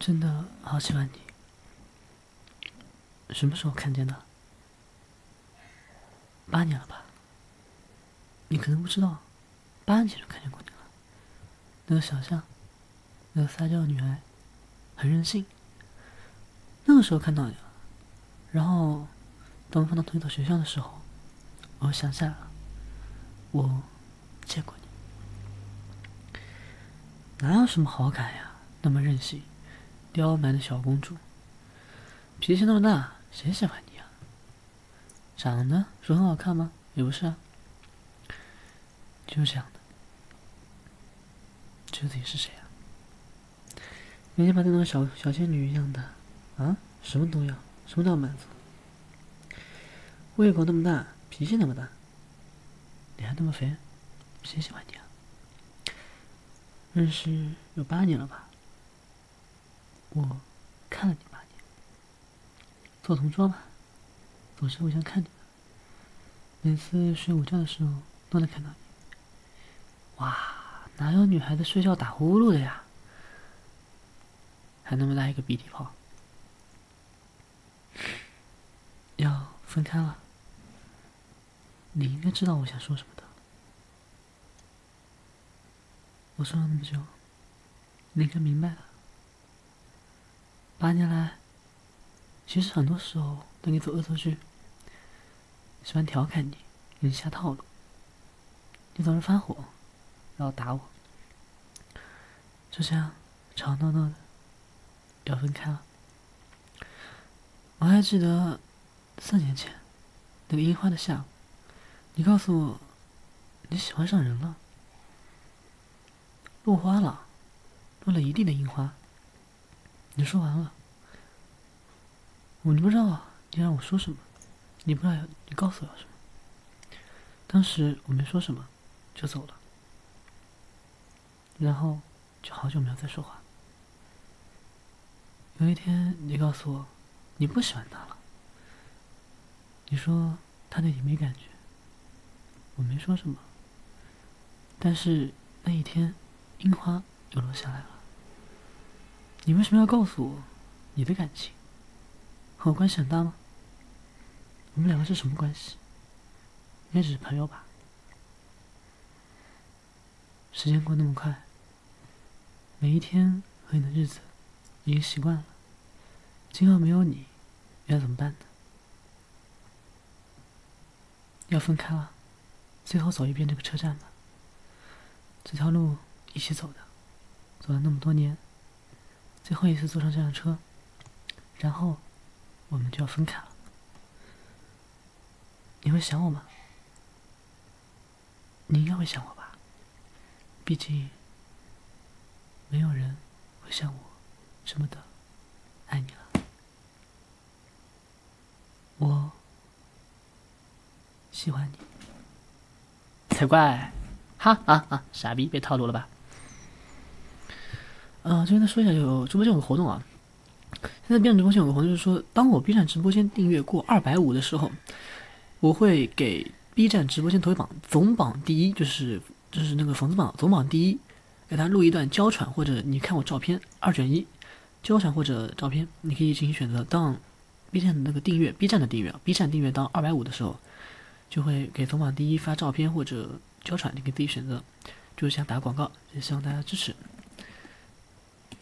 真的好喜欢你。什么时候看见的？八年了吧？你可能不知道，八年前就看见过你了。那个小象，那个撒娇的女孩，很任性。那个时候看到你了，然后当我放到同一所学校的时候，我想起来了，我见过你。哪有什么好感呀？那么任性、刁蛮的小公主，脾气那么大，谁喜欢你呀？长得说很好看吗？也不是啊，就是这样的。究竟是谁啊？每天把那种小小仙女一样的啊，什么都要，什么都要满足。胃口那么大，脾气那么大，你还那么肥，谁喜欢你啊？认识有八年了吧？我看了你八年，做同桌嘛，总是互相看着。每次睡午觉的时候都能看到你。哇，哪有女孩子睡觉打呼噜的呀？还那么大一个鼻涕泡。要分开了，你应该知道我想说什么的。我说了那么久，你应该明白了。八年来，其实很多时候对你做恶作剧，喜欢调侃你，给你下套路，你总是发火，然后打我，就这样吵闹闹的，要分开了。我还记得四年前那个樱花的下午，你告诉我你喜欢上人了，落花了，落了一地的樱花。你说完了，我你不知道你让我说什么，你不知道你告诉我什么。当时我没说什么，就走了，然后就好久没有再说话。有一天，你告诉我你不喜欢他了，你说他对你没感觉，我没说什么。但是那一天，樱花又落下来了。你为什么要告诉我你的感情？和我关系很大吗？我们两个是什么关系？应该只是朋友吧。时间过那么快，每一天和你的日子已经习惯了。今后没有你，该怎么办呢？要分开了，最后走一遍这个车站吧。这条路一起走的，走了那么多年。最后一次坐上这辆车，然后我们就要分开了。你会想我吗？你应该会想我吧。毕竟没有人会像我这么的爱你了。我喜欢你，才怪！哈哈哈，傻逼，被套路了吧？呃，这边再说一下，有直播间有个活动啊。现在 B 站直播间有个活动，就是说，当我 B 站直播间订阅过二百五的时候，我会给 B 站直播间头一榜总榜第一，就是就是那个粉丝榜总榜第一，给他录一段娇喘或者你看我照片二选一，娇喘或者照片，你可以进行选择。当 B 站的那个订阅，B 站的订阅，B 站订阅到二百五的时候，就会给总榜第一发照片或者娇喘，你可以自己选择。就是想打广告，也希望大家支持。